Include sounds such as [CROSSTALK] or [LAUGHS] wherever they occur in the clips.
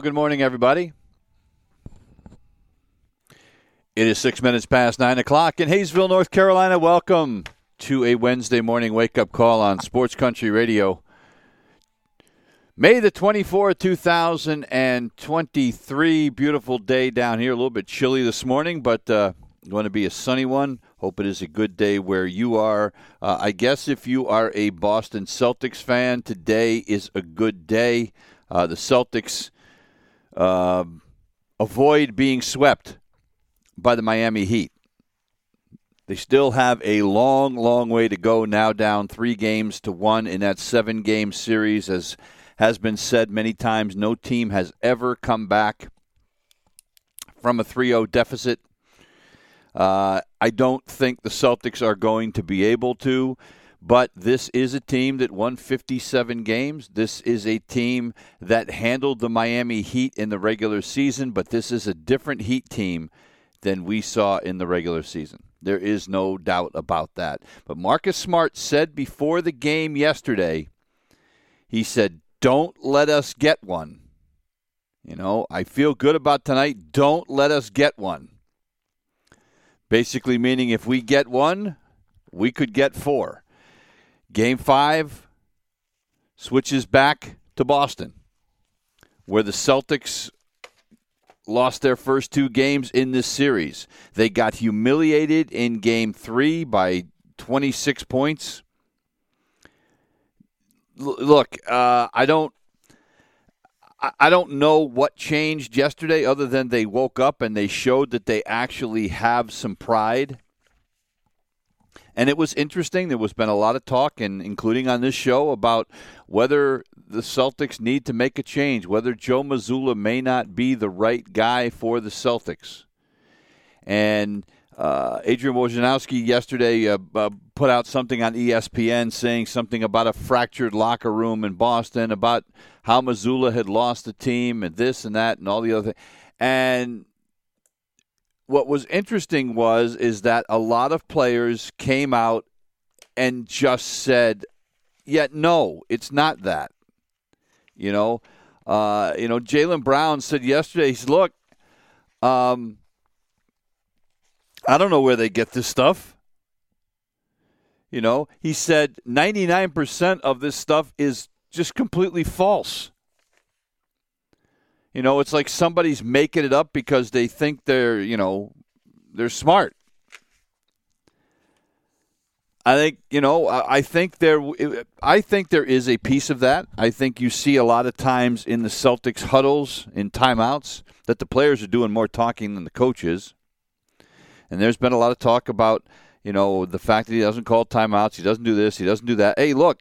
Good morning, everybody. It is six minutes past nine o'clock in Hayesville, North Carolina. Welcome to a Wednesday morning wake up call on Sports Country Radio. May the 24th, 2023. Beautiful day down here. A little bit chilly this morning, but uh, going to be a sunny one. Hope it is a good day where you are. Uh, I guess if you are a Boston Celtics fan, today is a good day. Uh, the Celtics uh, avoid being swept by the Miami Heat. They still have a long, long way to go now, down three games to one in that seven game series. As has been said many times, no team has ever come back from a 3 0 deficit. Uh, I don't think the Celtics are going to be able to. But this is a team that won 57 games. This is a team that handled the Miami Heat in the regular season, but this is a different Heat team than we saw in the regular season. There is no doubt about that. But Marcus Smart said before the game yesterday, he said, Don't let us get one. You know, I feel good about tonight. Don't let us get one. Basically, meaning if we get one, we could get four. Game five switches back to Boston, where the Celtics lost their first two games in this series. They got humiliated in game three by 26 points. L- look, uh, I don't. I don't know what changed yesterday other than they woke up and they showed that they actually have some pride and it was interesting. There was been a lot of talk, and including on this show, about whether the Celtics need to make a change, whether Joe Mazzulla may not be the right guy for the Celtics. And uh, Adrian Wojnarowski yesterday uh, uh, put out something on ESPN saying something about a fractured locker room in Boston, about how Mazzulla had lost the team, and this and that, and all the other things. And what was interesting was is that a lot of players came out and just said, "Yet yeah, no, it's not that." You know, uh, you know, Jaylen Brown said yesterday, "He's look, um, I don't know where they get this stuff." You know, he said 99% of this stuff is just completely false. You know, it's like somebody's making it up because they think they're, you know, they're smart. I think you know. I think there. I think there is a piece of that. I think you see a lot of times in the Celtics huddles, in timeouts, that the players are doing more talking than the coaches. And there's been a lot of talk about, you know, the fact that he doesn't call timeouts, he doesn't do this, he doesn't do that. Hey, look,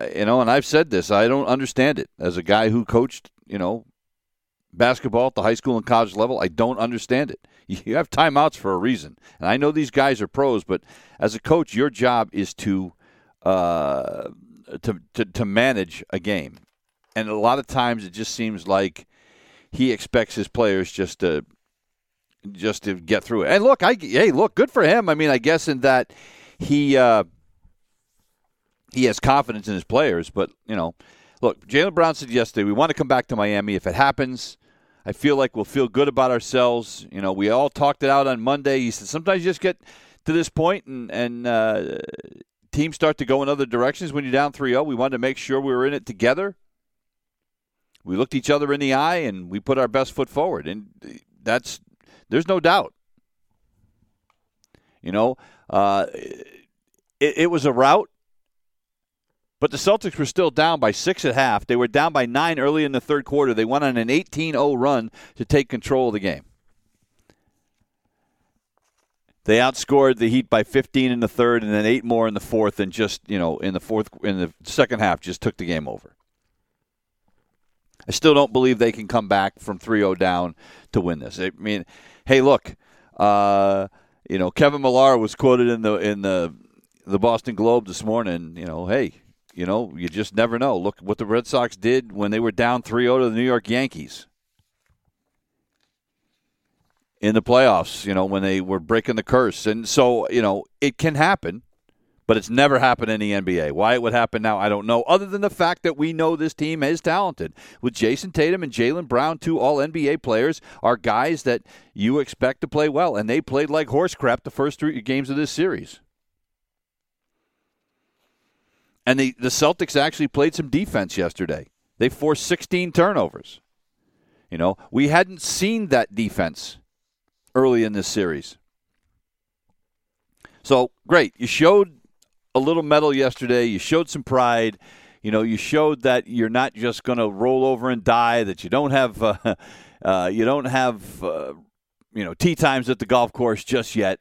uh, you know, and I've said this. I don't understand it as a guy who coached you know, basketball at the high school and college level. I don't understand it. [LAUGHS] You have timeouts for a reason, and I know these guys are pros, but as a coach, your job is to uh, to, to to manage a game, and a lot of times it just seems like he expects his players just to just to get through it. And look, I hey, look, good for him. I mean, I guess in that he uh, he has confidence in his players, but you know look, Jaylen Brown said yesterday, we want to come back to Miami. If it happens, I feel like we'll feel good about ourselves. You know, we all talked it out on Monday. He said sometimes you just get to this point and, and uh, teams start to go in other directions when you're down 3 0. We wanted to make sure we were in it together. We looked each other in the eye and we put our best foot forward. And that's, there's no doubt. You know, uh, it, it was a rout But the Celtics were still down by six at half. They were down by nine early in the third quarter. They went on an 18 0 run to take control of the game. They outscored the Heat by 15 in the third, and then eight more in the fourth, and just you know in the fourth in the second half just took the game over. I still don't believe they can come back from 3-0 down to win this. I mean, hey, look, uh, you know Kevin Millar was quoted in the in the the Boston Globe this morning. You know, hey, you know you just never know. Look what the Red Sox did when they were down 3-0 to the New York Yankees in the playoffs, you know, when they were breaking the curse. And so, you know, it can happen, but it's never happened in the NBA. Why it would happen now, I don't know, other than the fact that we know this team is talented. With Jayson Tatum and Jaylen Brown, two all NBA players, are guys that you expect to play well. And they played like horse crap the first three games of this series. And the, the Celtics actually played some defense yesterday. They forced 16 turnovers. You know, we hadn't seen that defense early in this series. So great. You showed a little mettle yesterday. You showed some pride. You know, you showed that you're not just going to roll over and die. That you don't have, [LAUGHS] uh, uh, you don't have, uh, you know, tea times at the golf course just yet.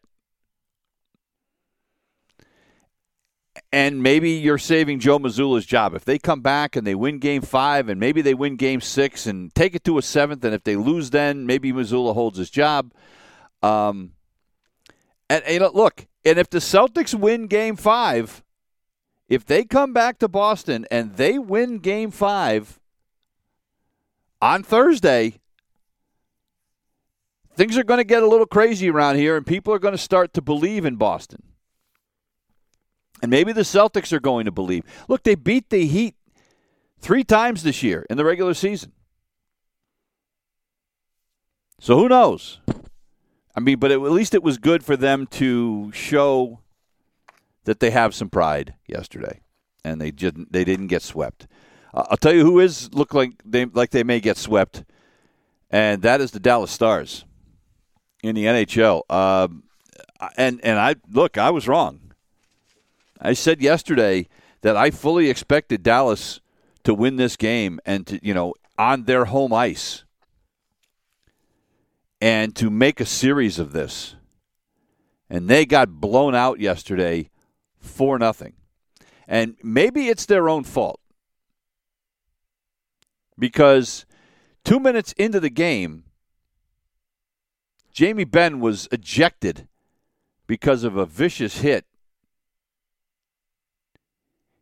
And maybe you're saving Joe Mazzulla's job. If they come back and they win game five and maybe they win game six and take it to a seventh, and if they lose then, maybe Mazzulla holds his job. Um, and, and look, and if the Celtics win game five, if they come back to Boston and they win game five on Thursday, things are going to get a little crazy around here and people are going to start to believe in Boston. And maybe the Celtics are going to believe. Look, they beat the Heat three times this year in the regular season. So who knows? I mean, but it, at least it was good for them to show that they have some pride yesterday, and they didn't. They didn't get swept. Uh, I'll tell you who is look like they like they may get swept, and that is the Dallas Stars in the NHL. Um, and and I look, I was wrong. I said yesterday that I fully expected Dallas to win this game and to you know on their home ice and to make a series of this. And they got blown out yesterday for nothing. And maybe it's their own fault. Because two minutes into the game, Jamie Benn was ejected because of a vicious hit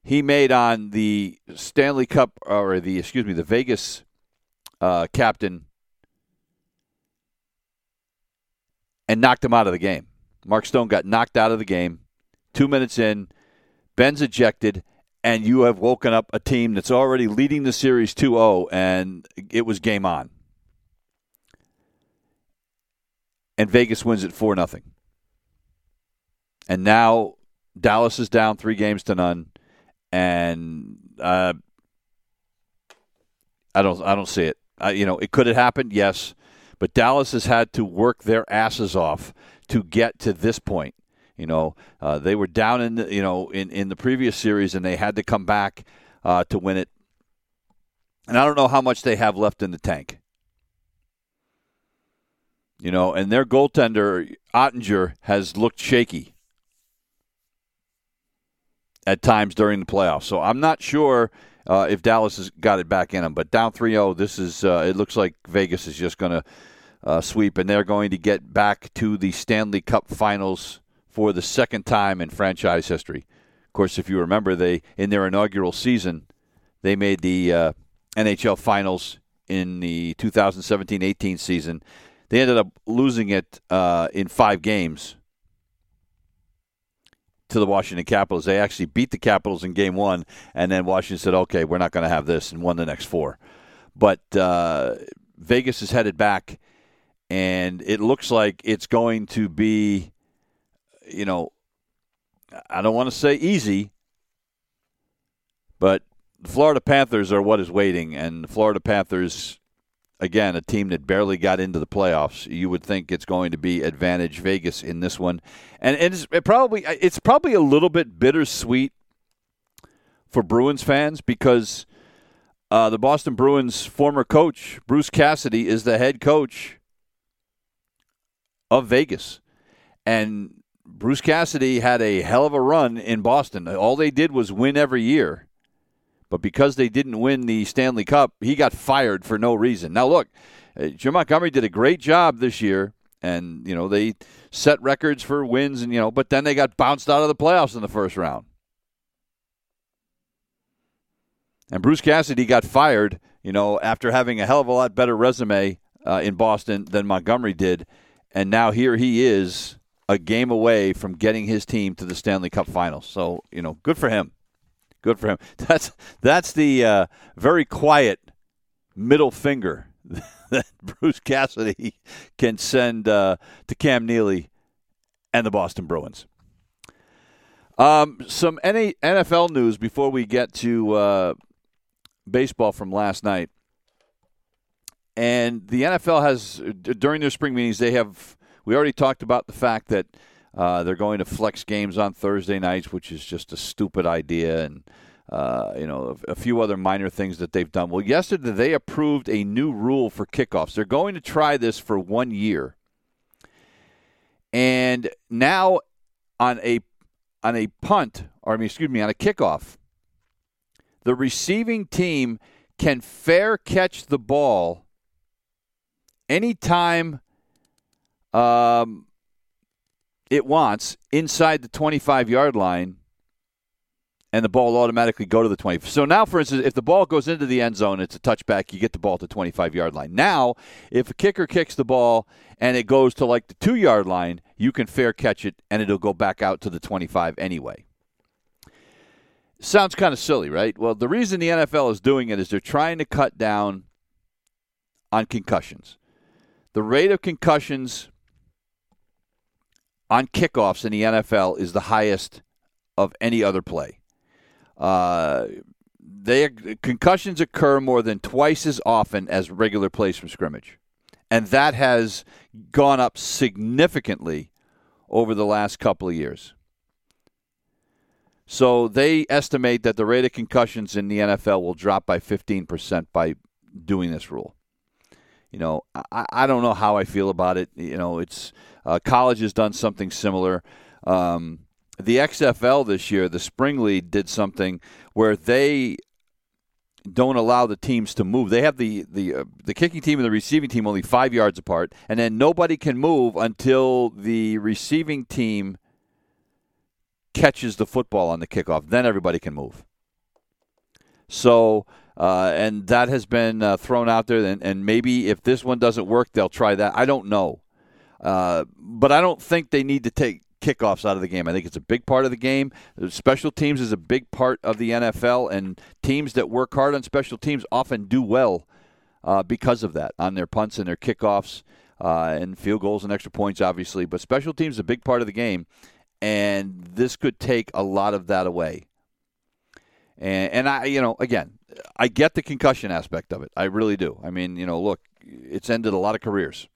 he made on the Stanley Cup or the excuse me the Vegas uh, captain and knocked him out of the game. Mark Stone got knocked out of the game. Two minutes in, Benn's ejected, and you have woken up a team that's already leading the series 2 0, and it was game on. And Vegas wins it 4 0. And now Dallas is down three games to none, and uh, I don't, I don't see it. I, you know, it could have happened, yes. But Dallas has had to work their asses off to get to this point. You know, uh, they were down in the, you know in, in the previous series, and they had to come back uh, to win it. And I don't know how much they have left in the tank. You know, and their goaltender Oettinger has looked shaky at times during the playoffs. So I'm not sure uh, if Dallas has got it back in them. But down 3-0, this is uh, it looks like Vegas is just going to uh, sweep, and they're going to get back to the Stanley Cup Finals for the second time in franchise history. Of course, if you remember, they in their inaugural season, they made the uh, NHL Finals in the 2017-18 season. They ended up losing it uh, in five games to the Washington Capitals. They actually beat the Capitals in Game One, and then Washington said, "Okay, we're not going to have this," and won the next four. But uh, Vegas is headed back and it looks like it's going to be, you know, I don't want to say easy, but the Florida Panthers are what is waiting, and the Florida Panthers, again, a team that barely got into the playoffs. You would think it's going to be advantage Vegas in this one, and it's it probably it's probably a little bit bittersweet for Bruins fans because uh, the Boston Bruins former coach, Bruce Cassidy, is the head coach of Vegas. And Bruce Cassidy had a hell of a run in Boston. All they did was win every year. But because they didn't win the Stanley Cup, he got fired for no reason. Now, look, uh, Jim Montgomery did a great job this year, and, you know, they set records for wins, and, you know, but then they got bounced out of the playoffs in the first round. And Bruce Cassidy got fired, you know, after having a hell of a lot better resume uh, in Boston than Montgomery did. And now here he is, a game away from getting his team to the Stanley Cup Finals. So, you know, good for him. Good for him. [LAUGHS] That's that's the uh, very quiet middle finger [LAUGHS] that Bruce Cassidy can send uh, to Cam Neely and the Boston Bruins. Um, some NFL news before we get to uh, baseball from last night. And the NFL has, during their spring meetings, they have, we already talked about the fact that uh, they're going to flex games on Thursday nights, which is just a stupid idea. And, uh, you know, a, a, few other minor things that they've done. Well, yesterday they approved a new rule for kickoffs. They're going to try this for one year. And now on a on a punt, or I mean, excuse me, on a kickoff, the receiving team can fair catch the ball anytime um, it wants inside the 25 yard line and the ball automatically go to the 20. So now, for instance, if the ball goes into the end zone, it's a touchback, you get the ball to the 25 yard line. Now, if a kicker kicks the ball and it goes to like the two yard line, you can fair catch it and it'll go back out to the 25 anyway. Sounds kind of silly, right? Well, the reason the NFL is doing it is they're trying to cut down on concussions. The rate of concussions on kickoffs in the NFL is the highest of any other play. Uh, they concussions occur more than twice as often as regular plays from scrimmage, and that has gone up significantly over the last couple of years. So they estimate that the rate of concussions in the NFL will drop by 15% by doing this rule. You know, I, I don't know how I feel about it. You know, it's uh, college has done something similar. Um, the XFL this year, the Spring League, did something where they don't allow the teams to move. They have the the uh, the kicking team and the receiving team only five yards apart, and then nobody can move until the receiving team catches the football on the kickoff. Then everybody can move. So, uh, and that has been uh, thrown out there. And, and, maybe if this one doesn't work, they'll try that. I don't know. Uh, but I don't think they need to take kickoffs out of the game. I think it's a big part of the game. Special teams is a big part of the NFL, and teams that work hard on special teams often do well uh, because of that on their punts and their kickoffs. Uh, and field goals and extra points, obviously, but special teams is a big part of the game and this could take a lot of that away. And, and I, you know, again, I get the concussion aspect of it. I really do. I mean, you know, look, it's ended a lot of careers.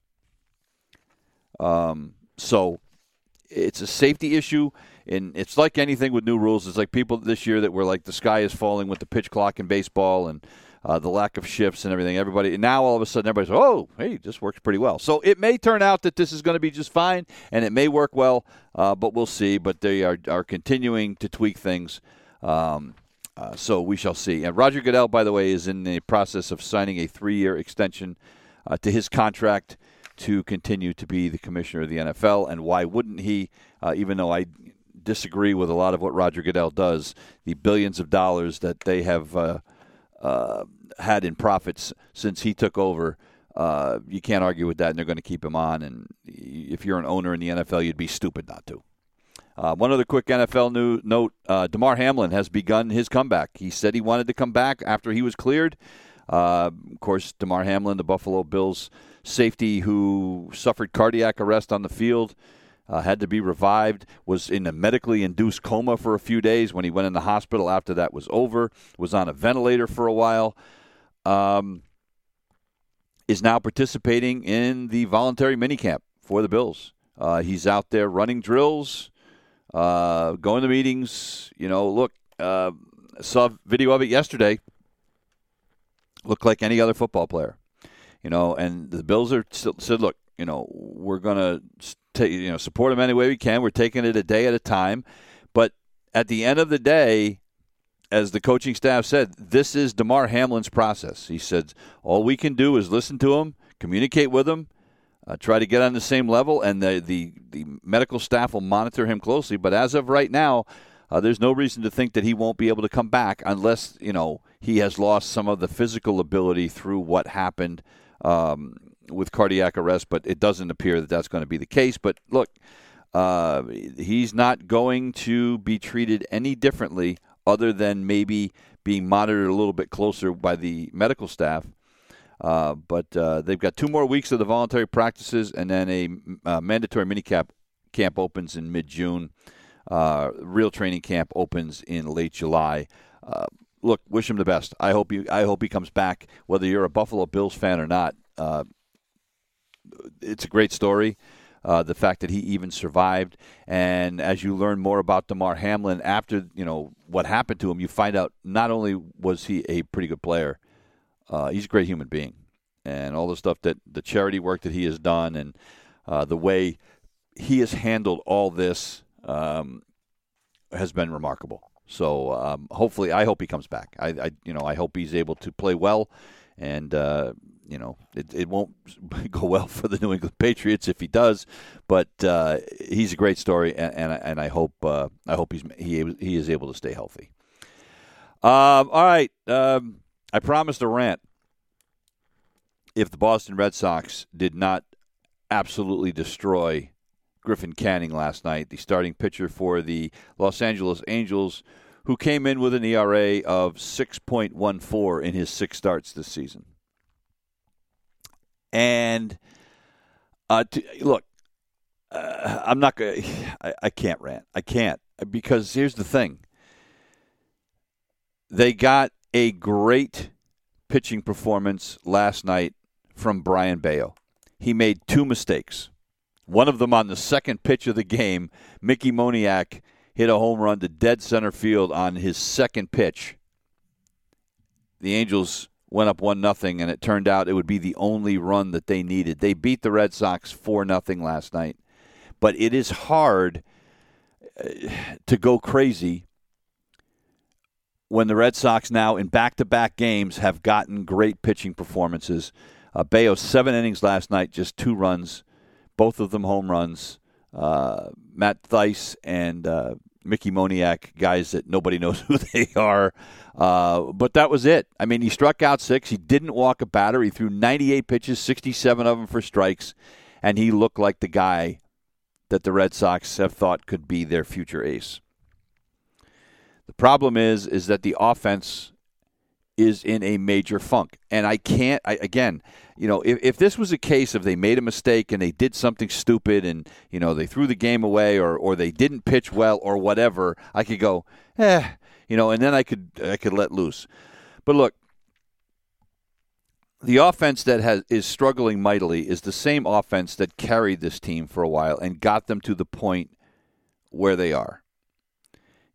Um, so it's a safety issue, and it's like anything with new rules. It's like people this year that were like the sky is falling with the pitch clock in baseball, and uh, the lack of shifts and everything. Everybody now all of a sudden everybody's oh hey this works pretty well. So it may turn out that this is going to be just fine and it may work well, uh, but we'll see. But they are are continuing to tweak things. Um, uh, so we shall see. And Roger Goodell, by the way, is in the process of signing a three-year extension uh, to his contract to continue to be the commissioner of the NFL. And why wouldn't he? Uh, even though I disagree with a lot of what Roger Goodell does, the billions of dollars that they have uh, uh, had in profits since he took over. Uh, you can't argue with that, and they're going to keep him on. And if you're an owner in the NFL, you'd be stupid not to. Uh, one other quick NFL new note: uh, Damar Hamlin has begun his comeback. He said he wanted to come back after he was cleared. Uh, of course, Damar Hamlin, the Buffalo Bills safety who suffered cardiac arrest on the field, uh, had to be revived, was in a medically induced coma for a few days when he went in the hospital after that was over, was on a ventilator for a while, um, is now participating in the voluntary minicamp for the Bills. Uh, he's out there running drills, uh, going to meetings. You know, look, uh, saw video of it yesterday. Looked like any other football player, you know. And the Bills are still said, look, you know, we're gonna you know, support him any way we can. We're taking it a day at a time, but at the end of the day, as the coaching staff said, this is Damar Hamlin's process. He said all we can do is listen to him, communicate with him, uh, try to get on the same level, and the, the the medical staff will monitor him closely. But as of right now, uh, there's no reason to think that he won't be able to come back unless you know he has lost some of the physical ability through what happened um, with cardiac arrest. But it doesn't appear that that's going to be the case. But look. Uh, he's not going to be treated any differently other than maybe being monitored a little bit closer by the medical staff. Uh, but uh, they've got two more weeks of the voluntary practices, and then a uh, mandatory minicamp camp opens in mid June. Uh, real training camp opens in late July. Look, wish him the best. I hope you. I hope he comes back. Whether you're a Buffalo Bills fan or not, uh, it's a great story uh, the fact that he even survived. And as you learn more about Damar Hamlin after you know what happened to him, you find out not only was he a pretty good player, uh, he's a great human being, and all the stuff that the charity work that he has done, and uh, the way he has handled all this um, has been remarkable. So um, hopefully, I hope he comes back. I, I, you know, I hope he's able to play well, and uh, you know, it, it won't [LAUGHS] go well for the New England Patriots if he does, but uh, he's a great story, and and, and I hope uh, I hope he's he he is able to stay healthy. Um, all right, um, I promised a rant if the Boston Red Sox did not absolutely destroy Griffin Canning last night, the starting pitcher for the Los Angeles Angels, who came in with an ERA of 6.14 in his six starts this season. And uh, to, look, uh, I'm not going. I, I can't rant. I can't because here's the thing. They got a great pitching performance last night from Brayan Bello. He made two mistakes. One of them on the second pitch of the game, Mickey Moniak hit a home run to dead center field on his second pitch. The Angels went up one nothing, and it turned out it would be the only run that they needed. They beat the Red Sox four nothing last night, but it is hard uh, to go crazy when the Red Sox now in back-to-back games have gotten great pitching performances. Uh, Bello seven innings last night, just two runs, both of them home runs. Uh, Matt Thaiss and uh, Mickey Moniak, guys that nobody [LAUGHS] knows who they are. Uh, but that was it. I mean, he struck out six. He didn't walk a batter. He threw 98 pitches, 67 of them for strikes, and he looked like the guy that the Red Sox have thought could be their future ace. The problem is, is that the offense is in a major funk, and I can't. I, again, you know, if, if this was a case of they made a mistake and they did something stupid and, you know, they threw the game away or, or they didn't pitch well or whatever, I could go, eh, you know, and then I could I could let loose. But look, the offense that has is struggling mightily is the same offense that carried this team for a while and got them to the point where they are.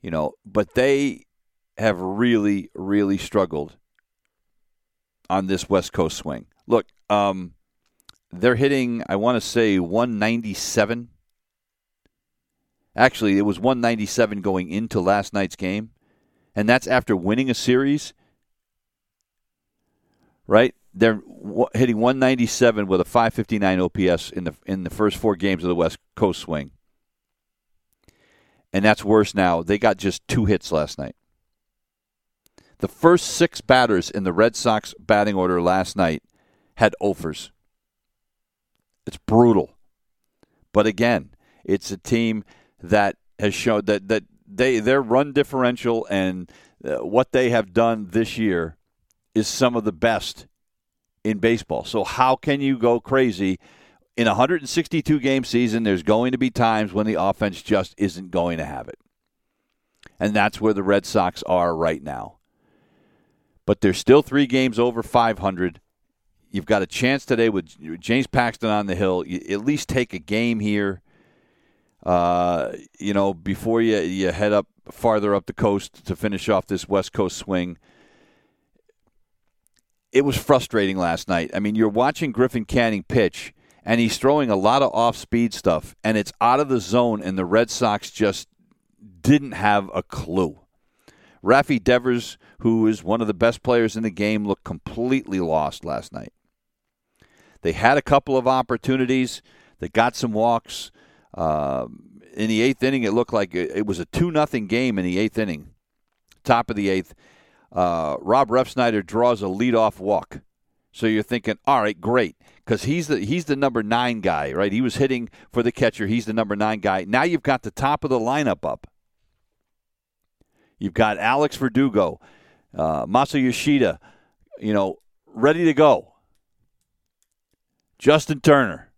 You know, but they have really, really struggled on this West Coast swing. Look, um, they're hitting, I want to say, 197. Actually, it was 197 going into last night's game, and that's after winning a series. Right? They're hitting 197 with a 559 OPS in the in the first four games of the West Coast swing. And that's worse now. They got just two hits last night. The first six batters in the Red Sox batting order last night had offers. It's brutal. But again, it's a team that has shown that, that they their run differential and uh, what they have done this year is some of the best in baseball. So how can you go crazy in a 162 game season? There's going to be times when the offense just isn't going to have it. And that's where the Red Sox are right now. But they're still 3 games over 500 You've got a chance today with James Paxton on the hill. You at least take a game here, uh, you know, before you, you head up farther up the coast to finish off this West Coast swing. It was frustrating last night. I mean, you're watching Griffin Canning pitch, and he's throwing a lot of off speed stuff, and it's out of the zone, and the Red Sox just didn't have a clue. Rafi Devers, who is one of the best players in the game, looked completely lost last night. They had a couple of opportunities. They got some walks. Uh, in the eighth inning, it looked like it, was a 2 nothing game in the eighth inning. Top of the eighth. Uh, Rob Refsnyder draws a leadoff walk. So you're thinking, all right, great, because he's the he's the number nine guy, right? He was hitting for the catcher. He's the number nine guy. Now you've got the top of the lineup up. You've got Alex Verdugo, uh, Masa Yoshida, you know, ready to go. Justin Turner,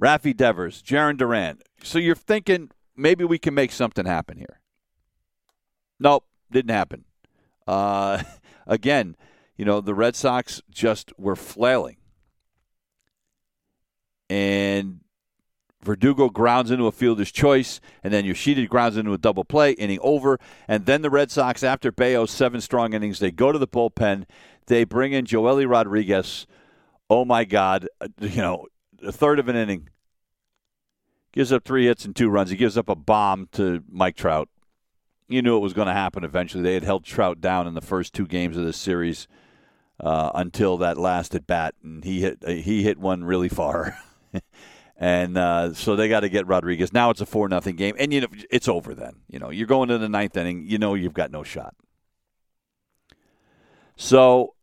Rafi Devers, Jarren Duran. So you're thinking maybe we can make something happen here. Nope, didn't happen. Uh, [LAUGHS] again, you know, the Red Sox just were flailing. And Verdugo grounds into a fielder's choice, and then Yoshida grounds into a double play, inning over. And then the Red Sox, after Bello's seven strong innings, they go to the bullpen. They bring in Joely Rodriguez. Oh my God! Uh, you know, a third of an inning. Gives up three hits and two runs. He gives up a bomb to Mike Trout. You knew it was going to happen eventually. They had held Trout down in the first two games of this series uh, until that last at bat, and he hit he hit one really far. [LAUGHS] and uh, so they got to get Rodriguez. Now it's a four nothing game, and you know it's over. Then you know you're going to the ninth inning. You know you've got no shot. So,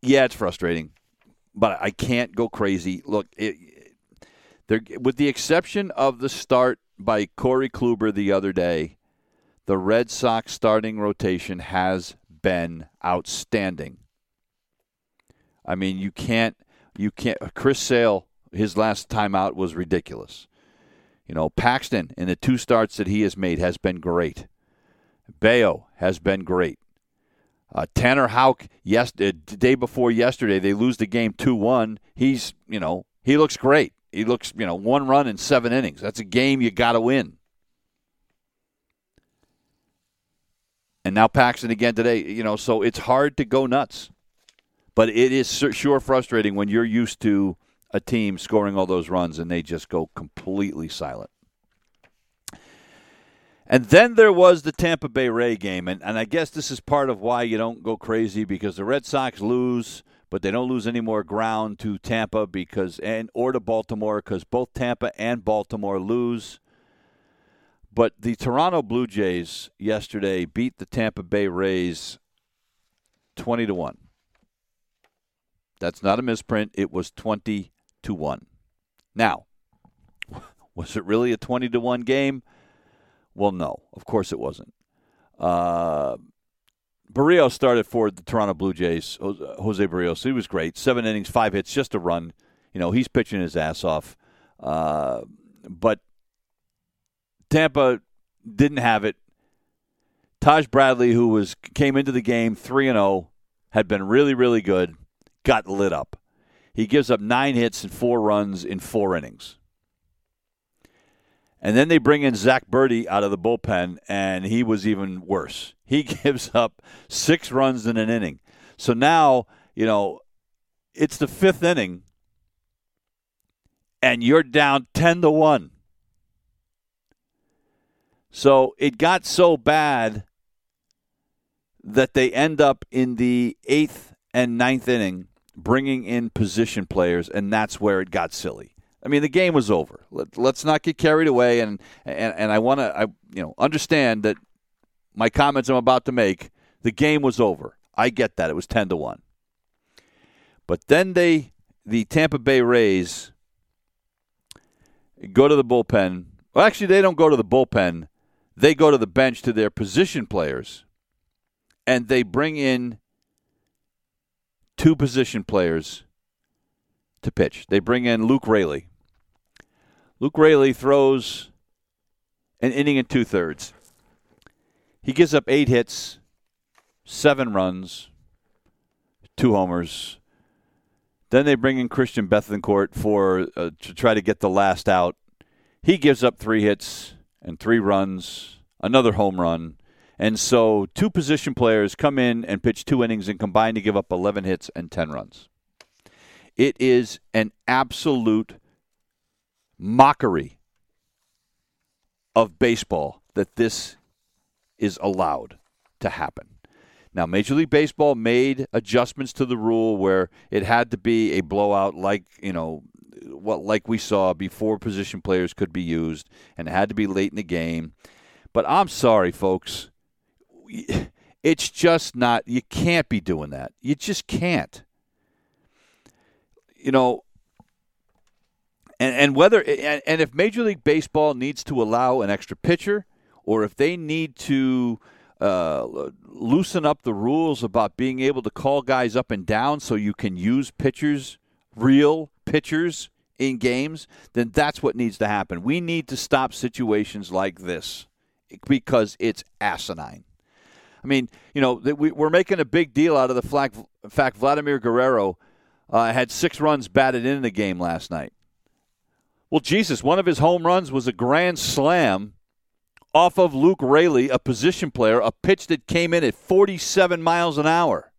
yeah, it's frustrating, but I can't go crazy. Look, it, with the exception of the start by Corey Kluber the other day, the Red Sox starting rotation has been outstanding. I mean, you can't, you can't. Chris Sale his last time out was ridiculous. You know, Paxton in the two starts that he has made has been great. Bello has been great. Uh, Tanner Houck, yes, the day before yesterday, they lose the game 2 1. He's, you know, he looks great. He looks, you know, one run in seven innings. That's a game you got to win. And now Paxton again today, you know, so it's hard to go nuts. But it is sure frustrating when you're used to a team scoring all those runs and they just go completely silent. And then there was the Tampa Bay Ray game, and, and I guess this is part of why you don't go crazy because the Red Sox lose, but they don't lose any more ground to Tampa because and or to Baltimore because both Tampa and Baltimore lose. But the Toronto Blue Jays yesterday beat the Tampa Bay Rays twenty to one. That's not a misprint. It was twenty to 1. Now, [LAUGHS] was it really a 20 to 1 game? Well, no, of course it wasn't. Uh, Berrios started for the Toronto Blue Jays. Jose Berrios, he was great. Seven innings, five hits, just a run. You know, he's pitching his ass off. Uh, but Tampa didn't have it. Taj Bradley, who was came into the game three and zero, oh, had been really, really good, got lit up. He gives up nine hits and four runs in four innings. And then they bring in Zach Burdi out of the bullpen, and he was even worse. He [LAUGHS] gives up six runs in an inning. So now, you know, it's the fifth inning, and you're down 10 to 1. So it got so bad that they end up in the eighth and ninth inning bringing in position players, and that's where it got silly. I mean, the game was over. Let, us not get carried away, and and, and I want to, I you know, understand that my comments I'm about to make. The game was over. I get that it was ten to one, but then they, the Tampa Bay Rays, go to the bullpen. Well, actually, they don't go to the bullpen. They go to the bench to their position players, and they bring in two position players to pitch. They bring in Luke Raley. Luke Raley throws an inning and two thirds. He gives up eight hits, seven runs, two homers. Then they bring in Christian Bethancourt for uh, to try to get the last out. He gives up three hits and three runs, another home run. And so two position players come in and pitch two innings and combine to give up 11 hits and 10 runs. It is an absolute mockery of baseball that this is allowed to happen. Now, Major League Baseball made adjustments to the rule where it had to be a blowout, like you know, what like we saw before position players could be used, and it had to be late in the game. But I'm sorry, folks, [LAUGHS] it's just not. You can't be doing that. You just can't. You know, and and whether and, and if Major League Baseball needs to allow an extra pitcher, or if they need to uh, loosen up the rules about being able to call guys up and down so you can use pitchers, real pitchers in games, then that's what needs to happen. We need to stop situations like this because it's asinine. I mean, you know, we're making a big deal out of the fact Vladimir Guerrero uh, had six runs batted in the game last night. Well, Jesus, one of his home runs was a grand slam off of Luke Raley, a position player, a pitch that came in at 47 miles an hour.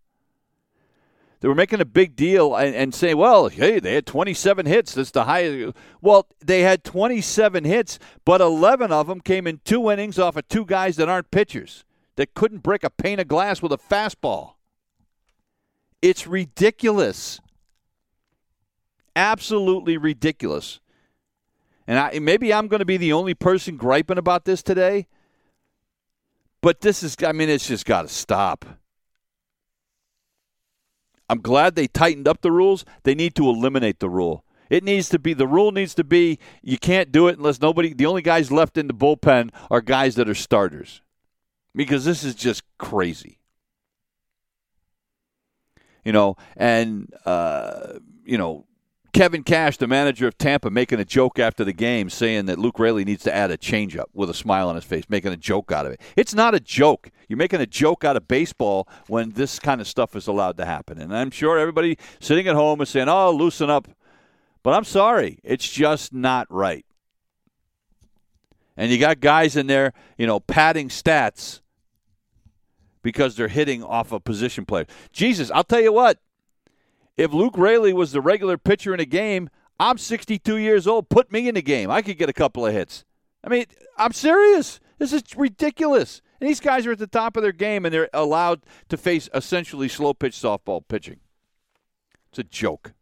They were making a big deal and, and saying, well, hey, they had 27 hits. That's the highest. Well, they had 27 hits, but 11 of them came in two innings off of two guys that aren't pitchers, that couldn't break a pane of glass with a fastball. It's ridiculous. Absolutely ridiculous and I, maybe I'm going to be the only person griping about this today, but this is, I mean, it's just got to stop. I'm glad they tightened up the rules. They need to eliminate the rule. It needs to be the rule needs to be you can't do it unless nobody the only guys left in the bullpen are guys that are starters. Because this is just crazy. You know, and uh, you know, Kevin Cash, the manager of Tampa, making a joke after the game, saying that Luke Raley needs to add a changeup with a smile on his face, making a joke out of it. It's not a joke. You're making a joke out of baseball when this kind of stuff is allowed to happen. And I'm sure everybody sitting at home is saying, oh, loosen up. But I'm sorry. It's just not right. And you got guys in there, you know, padding stats because they're hitting off a position player. Jesus, I'll tell you what if Luke Raley was the regular pitcher in a game, I'm 62 years old. Put me in the game. I could get a couple of hits. I mean, I'm serious. This is ridiculous. And these guys are at the top of their game, and they're allowed to face essentially slow pitch softball pitching. It's a joke.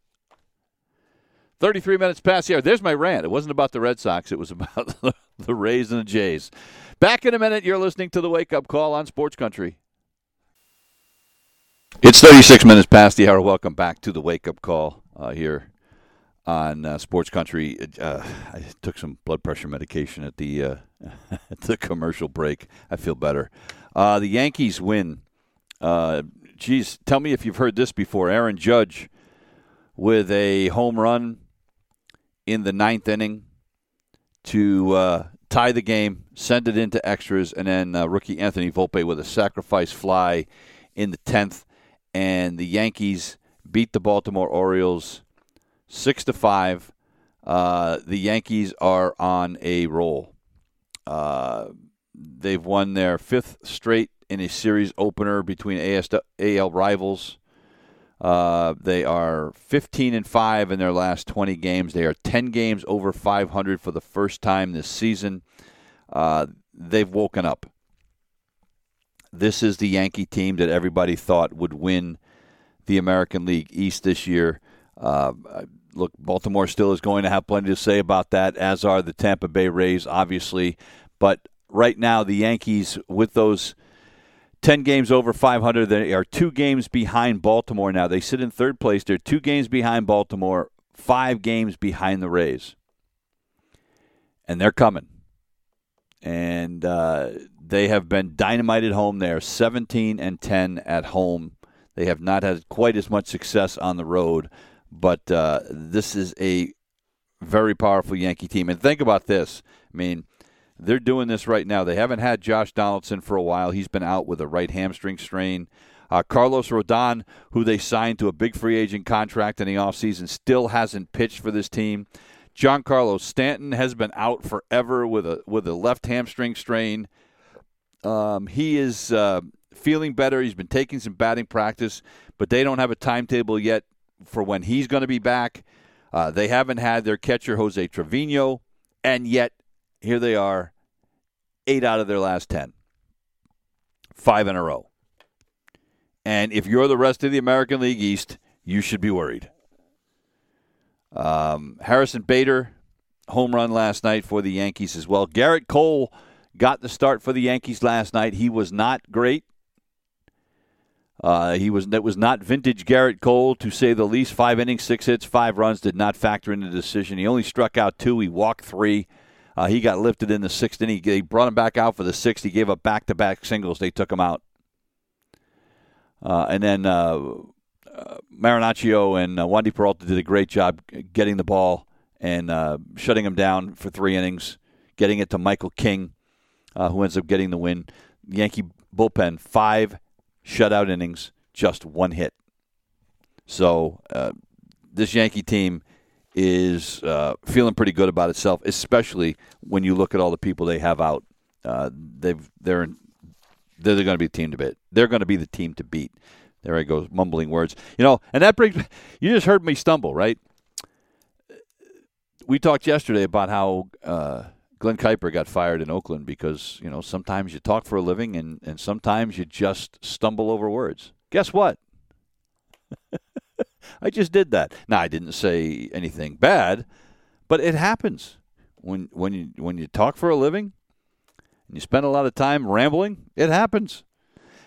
33 minutes past the hour. There's my rant. It wasn't about the Red Sox, it was about [LAUGHS] the Rays and the Jays. Back in a minute. You're listening to the Wake Up Call on Sports Country. It's 36 minutes past the hour. Welcome back to the wake up call uh, here on uh, Sports Country. Uh, I took some blood pressure medication at the uh, [LAUGHS] at the commercial break. I feel better. Uh, the Yankees win. Uh, geez, tell me if you've heard this before. Aaron Judge with a home run in the ninth inning to tie the game, send it into extras, and then rookie Anthony Volpe with a sacrifice fly in the tenth and the Yankees beat the Baltimore Orioles six to five. Uh, the Yankees are on a roll. Uh, they've won their fifth straight in a series opener between AL rivals. Uh, they are 15 and 5 in their last 20 games. They are 10 games over 500 for the first time this season. Uh, they've woken up. This is the Yankee team that everybody thought would win the American League East this year. Uh, look, Baltimore still is going to have plenty to say about that, as are the Tampa Bay Rays, obviously. But right now, the Yankees, with those 10 games over 500, they are two games behind Baltimore now. They sit in third place. They're two games behind Baltimore, five games behind the Rays. And they're coming. And uh, they have been dynamite at home. They are 17 and 10 at home. They have not had quite as much success on the road, but uh, this is a very powerful Yankee team. And think about this. I mean, they're doing this right now. They haven't had Josh Donaldson for a while. He's been out with a right hamstring strain. Uh, Carlos Rodon, who they signed to a big free agent contract in the offseason, still hasn't pitched for this team. Giancarlo Stanton has been out forever with a with a left hamstring strain. Um, he is uh, feeling better. He's been taking some batting practice, but they don't have a timetable yet for when he's going to be back. Uh, they haven't had their catcher Jose Trevino, and yet here they are, eight out of their last ten, five in a row. And if you're the rest of the American League East, you should be worried. Um, Harrison Bader, home run last night for the Yankees as well. Gerrit Cole got the start for the Yankees last night. He was not great. Uh, he was that was not vintage Gerrit Cole to say the least. Five innings, six hits, five runs did not factor into the decision. He only struck out two. He walked three. Uh, he got lifted in the sixth inning. They brought him back out for the sixth. He gave up back-to-back singles. They took him out. Uh, and then uh, uh, Marinaccio and uh, Wandy Peralta did a great job getting the ball and uh, shutting him down for three innings, getting it to Michael King, uh, who ends up getting the win. Yankee bullpen, five shutout innings, just one hit. So uh, this Yankee team is uh, feeling pretty good about itself, especially when you look at all the people they have out. Uh, they've they're they're going to be the team to beat. They're going to be the team to beat. There I go, mumbling words. You know, and that brings you just heard me stumble, right? We talked yesterday about how uh, Glen Kuiper got fired in Oakland because you know sometimes you talk for a living and and sometimes you just stumble over words. Guess what? [LAUGHS] I just did that. Now I didn't say anything bad, but it happens when when you when you talk for a living and you spend a lot of time rambling. It happens.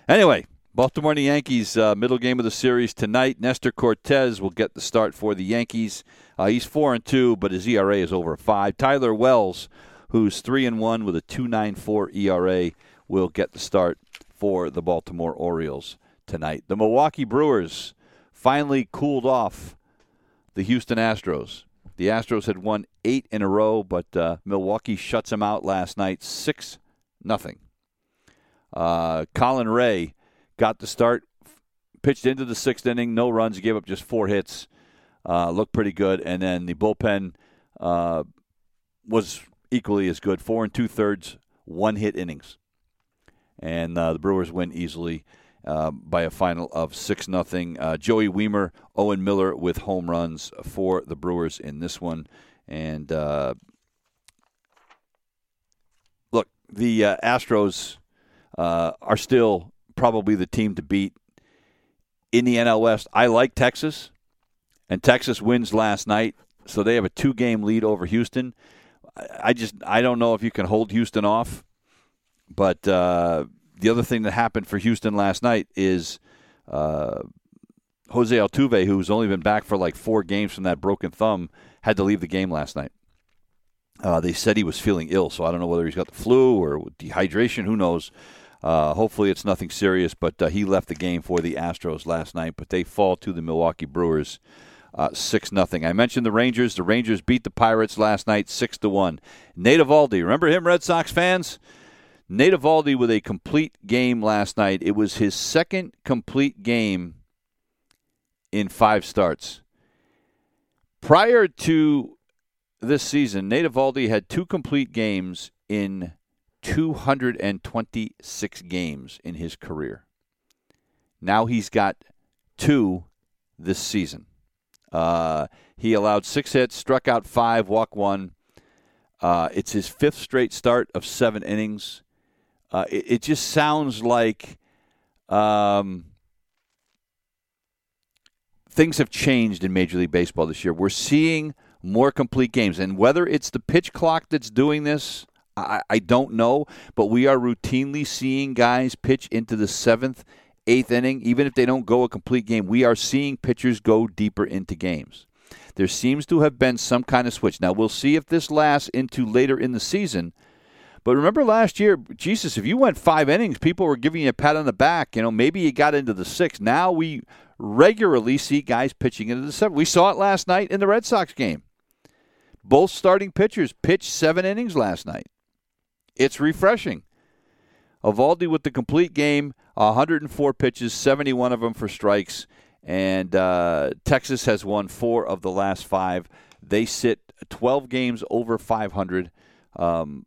Anyway, Baltimore and the Yankees, uh, middle game of the series tonight. Nestor Cortes will get the start for the Yankees. Uh, he's four and two, but his ERA is over five. Tyler Wells, who's three and one with a two nine four ERA, will get the start for the Baltimore Orioles tonight. The Milwaukee Brewers finally cooled off the Houston Astros. The Astros had won eight in a row, but uh, Milwaukee shuts them out last night, six nothing. Uh, Colin Rea got the start, pitched into the sixth inning, no runs, gave up just four hits, uh, looked pretty good, and then the bullpen uh, was equally as good, four and two thirds, one hit innings, and uh, the Brewers win easily. Uh, by a final of six nothing. Uh, Joey Wiemer, Owen Miller with home runs for the Brewers in this one, and uh, look, the uh, Astros are still probably the team to beat in the NL West. I like Texas, and Texas wins last night, so they have a two-game lead over Houston. I just I don't know if you can hold Houston off, but uh, the other thing that happened for Houston last night is uh, Jose Altuve, who's only been back for like four games from that broken thumb, had to leave the game last night. Uh, they said he was feeling ill, so I don't know whether he's got the flu or dehydration. Who knows? Uh, hopefully, it's nothing serious. But uh, he left the game for the Astros last night. But they fall to the Milwaukee Brewers uh, six nothing. I mentioned the Rangers. The Rangers beat the Pirates last night six to one. Nate Eovaldi, remember him, Red Sox fans? Nate Eovaldi with a complete game last night. It was his second complete game in five starts. Prior to this season, Nate Eovaldi had two complete games in 226 games in his career. Now he's got two this season. Uh, he allowed six hits, struck out five, walk one. Uh, it's his fifth straight start of seven innings. Uh, it, it, just sounds like um, things have changed in Major League Baseball this year. We're seeing more complete games, and whether it's the pitch clock that's doing this, I, I don't know. But we are routinely seeing guys pitch into the seventh, eighth inning, even if they don't go a complete game. We are seeing pitchers go deeper into games. There seems to have been some kind of switch. Now we'll see if this lasts into later in the season. But remember last year, Jesus, if you went five innings, people were giving you a pat on the back. You know, maybe you got into the sixth. Now we regularly see guys pitching into the seventh. We saw it last night in the Red Sox game. Both starting pitchers pitched seven innings last night. It's refreshing. Eovaldi with the complete game, 104 pitches, 71 of them for strikes, and uh, Texas has won four of the last five. They sit 12 games over 500. Um,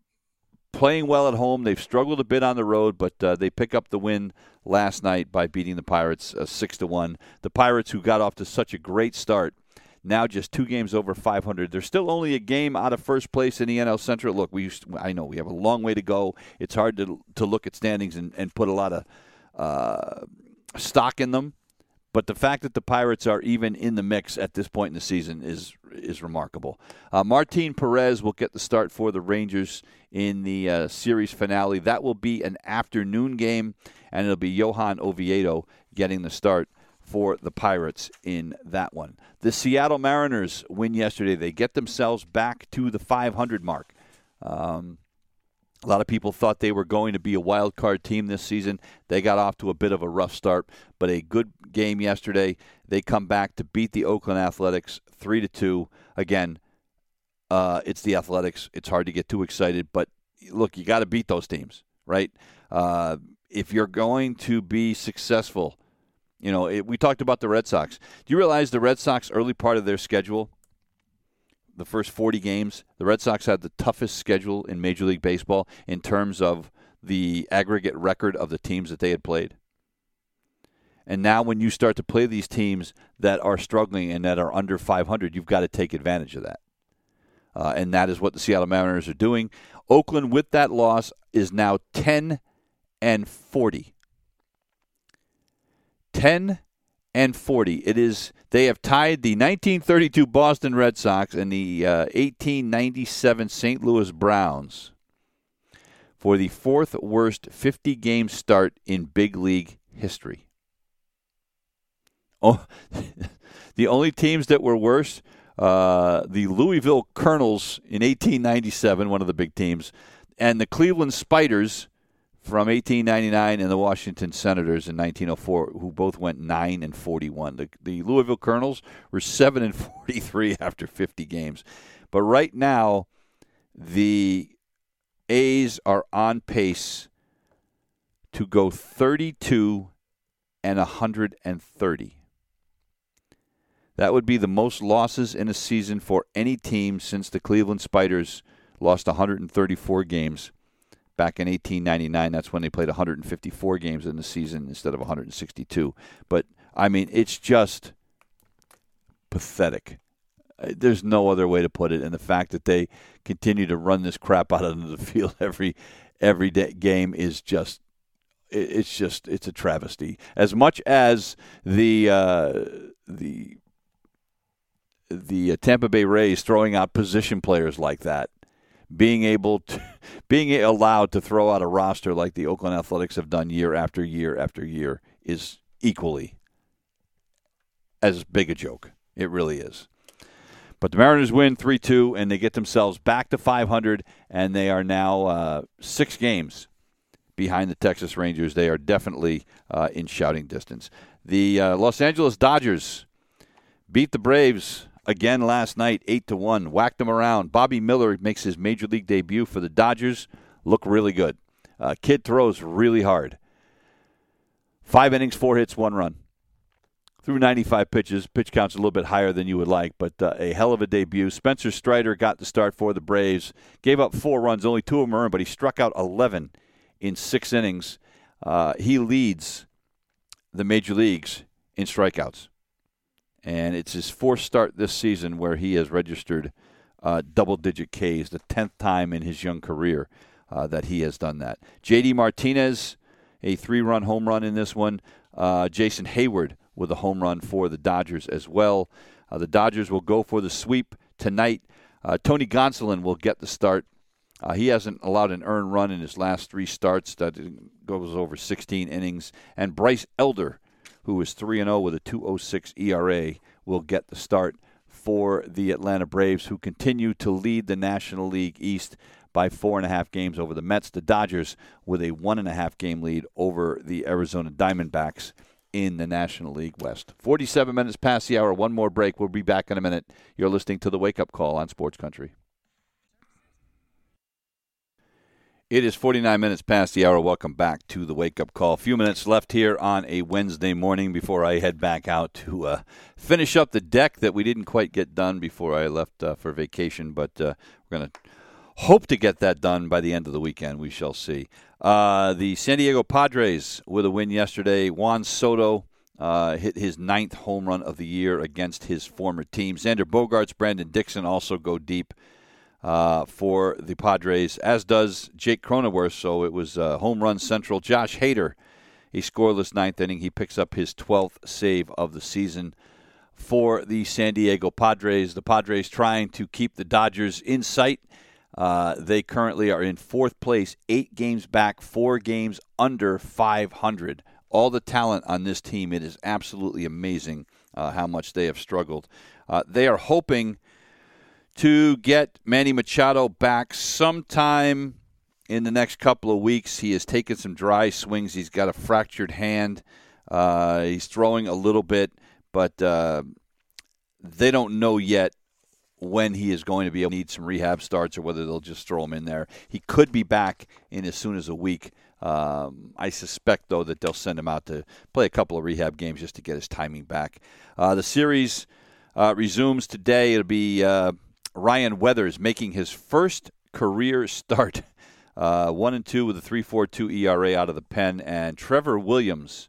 playing well at home. They've struggled a bit on the road, but uh, they pick up the win last night by beating the Pirates uh, six to one. The Pirates, who got off to such a great start, now just two games over 500. They're still only a game out of first place in the NL Central. Look, we to, I know we have a long way to go. It's hard to to look at standings and, and put a lot of uh, stock in them. But the fact that the Pirates are even in the mix at this point in the season is is remarkable. Uh, Martin Perez will get the start for the Rangers in the uh, series finale. That will be an afternoon game, and it'll be Johan Oviedo getting the start for the Pirates in that one. The Seattle Mariners win yesterday. They get themselves back to the 500 mark. Um, a lot of people thought they were going to be a wild card team this season. They got off to a bit of a rough start, but a good game yesterday. They come back to beat the Oakland Athletics three to two. Again, uh, it's the Athletics. It's hard to get too excited, but look, you got to beat those teams, right? Uh, if you're going to be successful, you know, it, we talked about the Red Sox. Do you realize the Red Sox early part of their schedule? The first 40 games, the Red Sox had the toughest schedule in Major League Baseball in terms of the aggregate record of the teams that they had played. And now, when you start to play these teams that are struggling and that are under 500, you've got to take advantage of that. Uh, and that is what the Seattle Mariners are doing. Oakland, with that loss, is now 10 and 40. 10 and 40. It is they have tied the 1932 Boston Red Sox and the uh, 1897 St. Louis Browns for the fourth worst 50 game start in big league history. Oh, [LAUGHS] the only teams that were worse uh, the Louisville Colonels in 1897, one of the big teams, and the Cleveland Spiders from 1899 and the Washington Senators in 1904, who both went 9 and 41. The, the Louisville Colonels were 7 and 43 [LAUGHS] after 50 games. But right now, the A's are on pace to go 32 and 130. That would be the most losses in a season for any team since the Cleveland Spiders lost 134 games back in 1899. That's when they played 154 games in the season instead of 162. But I mean, it's just pathetic. Uh, there's no other way to put it, and the fact that they continue to run this crap out [LAUGHS] of the field every every day, game is just it's just it's a travesty. As much as the uh, the the Tampa Bay Rays throwing out position players like that being able to [LAUGHS] being allowed to throw out a roster like the Oakland Athletics have done year after year after year is equally as big a joke. It really is. But the Mariners win 3 2, and they get themselves back to 500, and they are now uh, six games behind the Texas Rangers. They are definitely uh, in shouting distance. The uh, Los Angeles Dodgers beat the Braves again last night, eight to one. Whacked them around. Bobby Miller makes his major league debut for the Dodgers. Look really good. Uh, kid throws really hard. Five innings, four hits, one run. Through 95 pitches, pitch count's a little bit higher than you would like, but uh, a hell of a debut. Spencer Strider got the start for the Braves. Gave up four runs, only two of them earned, but he struck out 11 in six innings. Uh, he leads the major leagues in strikeouts and it's his fourth start this season where he has registered uh, double-digit Ks, the tenth time in his young career uh, that he has done that. J.D. Martinez, a three-run home run in this one. Uh, Jason Heyward with a home run for the Dodgers as well. Uh, the Dodgers will go for the sweep tonight. Uh, Tony Gonsolin will get the start. Uh, he hasn't allowed an earned run in his last three starts. That goes over 16 innings. And Bryce Elder who is 3 0 with a 2.06 ERA, will get the start for the Atlanta Braves, who continue to lead the National League East by four and a half games over the Mets. The Dodgers with a one and a half game lead over the Arizona Diamondbacks in the National League West. 47 minutes past the hour. One more break. We'll be back in a minute. You're listening to the Wake Up Call on Sports Country. It is 49 minutes past the hour. Welcome back to the wake up call. A few minutes left here on a Wednesday morning before I head back out to uh, finish up the deck that we didn't quite get done before I left uh, for vacation. But uh, we're going to hope to get that done by the end of the weekend. We shall see. Uh, the San Diego Padres with a win yesterday. Juan Soto uh, hit his ninth home run of the year against his former team. Xander Bogaerts, Brandon Dixon also go deep uh, for the Padres, as does Jake Cronenworth. So it was uh, home run central. Josh Hader, a scoreless ninth inning. He picks up his 12th save of the season for the San Diego Padres. The Padres trying to keep the Dodgers in sight. Uh, they currently are in fourth place, eight games back, four games under 500 all the talent on this team. It is absolutely amazing uh, how much they have struggled. Uh, they are hoping to get Manny Machado back sometime in the next couple of weeks. He has taken some dry swings. He's got a fractured hand. Uh, he's throwing a little bit, but uh, they don't know yet when he is going to be able to need some rehab starts or whether they'll just throw him in there. He could be back in as soon as a week. Um, I suspect, though, that they'll send him out to play a couple of rehab games just to get his timing back. Uh, the series uh, resumes today. It'll be uh, Ryan Weathers making his first career start. [LAUGHS] Uh, one and two with a 3.42 ERA out of the pen, and Trevor Williams,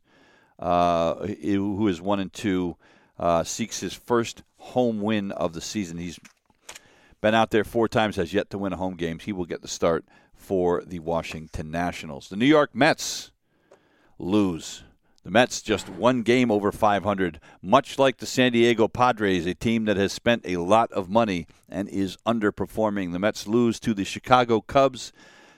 uh, who is one and two, uh, seeks his first home win of the season. He's been out there four times, has yet to win a home game. He will get the start for the Washington Nationals. The New York Mets lose. The Mets just one game over 500, much like the San Diego Padres, a team that has spent a lot of money and is underperforming. The Mets lose to the Chicago Cubs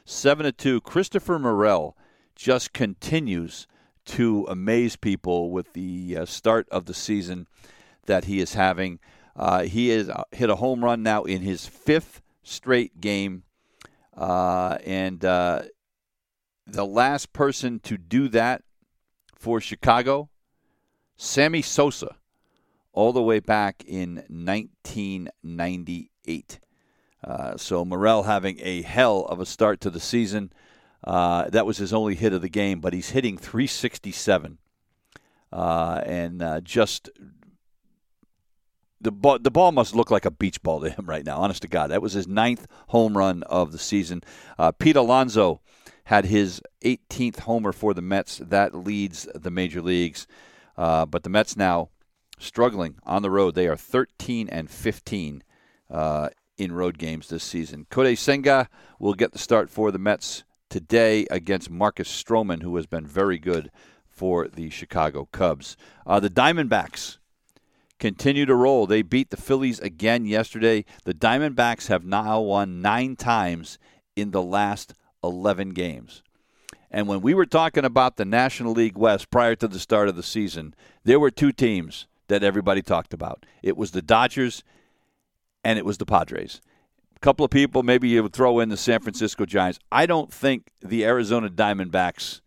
7 2. Christopher Morel just continues to amaze people with the uh, start of the season that he is having. Uh, he has uh, hit a home run now in his fifth straight game uh, and uh, the last person to do that for Chicago, Sammy Sosa, all the way back in 1998. Uh, so Morel having a hell of a start to the season. Uh, that was his only hit of the game, but he's hitting 367. Uh, and uh, just the ball, the ball must look like a beach ball to him right now. Honest to God, that was his ninth home run of the season. Uh, Pete Alonso had his 18th homer for the Mets. That leads the major leagues. Uh, but the Mets now struggling on the road. They are 13 and 15 uh, in road games this season. Kodai Senga will get the start for the Mets today against Marcus Stroman, who has been very good for the Chicago Cubs. Uh, the Diamondbacks continue to roll. They beat the Phillies again yesterday. The Diamondbacks have now won nine times in the last 11 games. And when we were talking about the National League West prior to the start of the season, there were two teams that everybody talked about. It was the Dodgers and it was the Padres. A couple of people, maybe you would throw in the San Francisco Giants. I don't think the Arizona Diamondbacks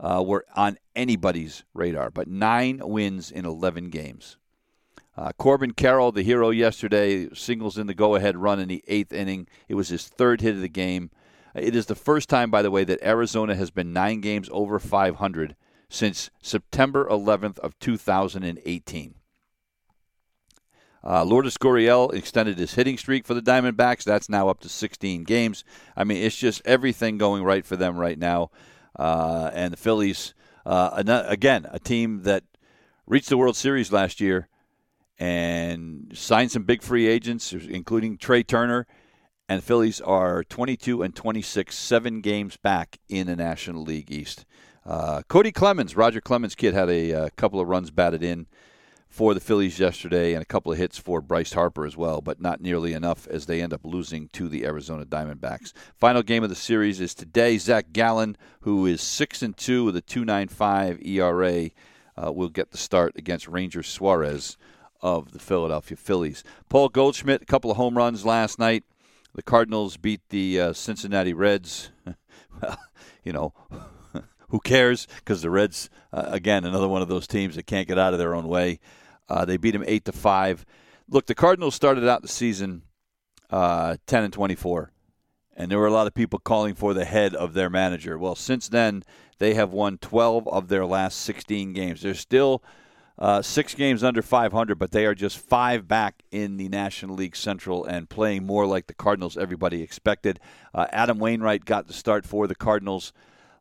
uh, were on anybody's radar, but nine wins in 11 games. Uh, Corbin Carroll, the hero yesterday, singles in the go ahead run in the eighth inning. It was his third hit of the game. It is the first time, by the way, that Arizona has been nine games over 500 since September 11th of 2018. Uh, Lourdes Gurriel extended his hitting streak for the Diamondbacks. That's now up to 16 games. I mean, it's just everything going right for them right now. Uh, and the Phillies, uh, again, a team that reached the World Series last year and signed some big free agents, including Trea Turner. And Phillies are 22 and 26, seven games back in the National League East. Uh, Cody Clemens, Roger Clemens' kid, had a, a, uh, couple of runs batted in for the Phillies yesterday and a couple of hits for Bryce Harper as well, but not nearly enough as they end up losing to the Arizona Diamondbacks. Final game of the series is today. Zach Gallen, who is 6 and 2 with a 2.95 ERA, uh, will get the start against Ranger Suarez of the Philadelphia Phillies. Paul Goldschmidt, a couple of home runs last night. The Cardinals beat the uh, Cincinnati Reds. [LAUGHS] well, you know, [LAUGHS] who cares? Because the Reds, uh, again, another one of those teams that can't get out of their own way. Uh, they beat them eight to five. Look, the Cardinals started out the season uh, ten and twenty-four, and there were a lot of people calling for the head of their manager. Well, since then, they have won twelve of their last sixteen games. They're still uh, six games under 500, but they are just five back in the National League Central and playing more like the Cardinals everybody expected. Uh, Adam Wainwright got the start for the Cardinals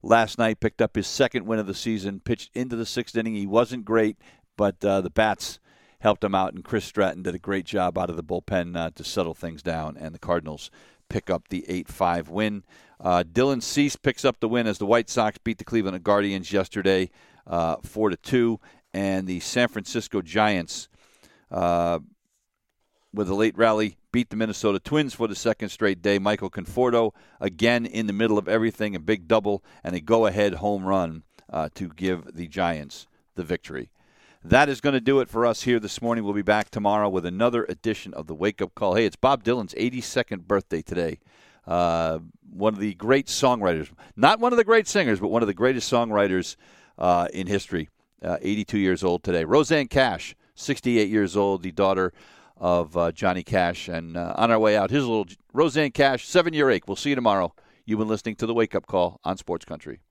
last night, picked up his second win of the season, pitched into the sixth inning. He wasn't great, but uh, the bats helped him out, and Chris Stratton did a great job out of the bullpen uh, to settle things down, and the Cardinals pick up the 8 5 win. Uh, Dylan Cease picks up the win as the White Sox beat the Cleveland Guardians yesterday, uh, 4 to 2, and the San Francisco Giants. Uh, with a late rally, beat the Minnesota Twins for the second straight day. Michael Conforto again in the middle of everything, a big double and a go-ahead home run uh, to give the Giants the victory. That is going to do it for us here this morning. We'll be back tomorrow with another edition of the Wake Up Call. Hey, it's Bob Dylan's 82nd birthday today. Uh, one of the great songwriters, not one of the great singers, but one of the greatest songwriters uh, in history. Uh, 82 years old today. Rosanne Cash, 68 years old, the daughter of uh, Johnny Cash. And uh, on our way out, here's a little Rosanne Cash, seven year ache. We'll see you tomorrow. You've been listening to the Wake Up Call on Sports Country.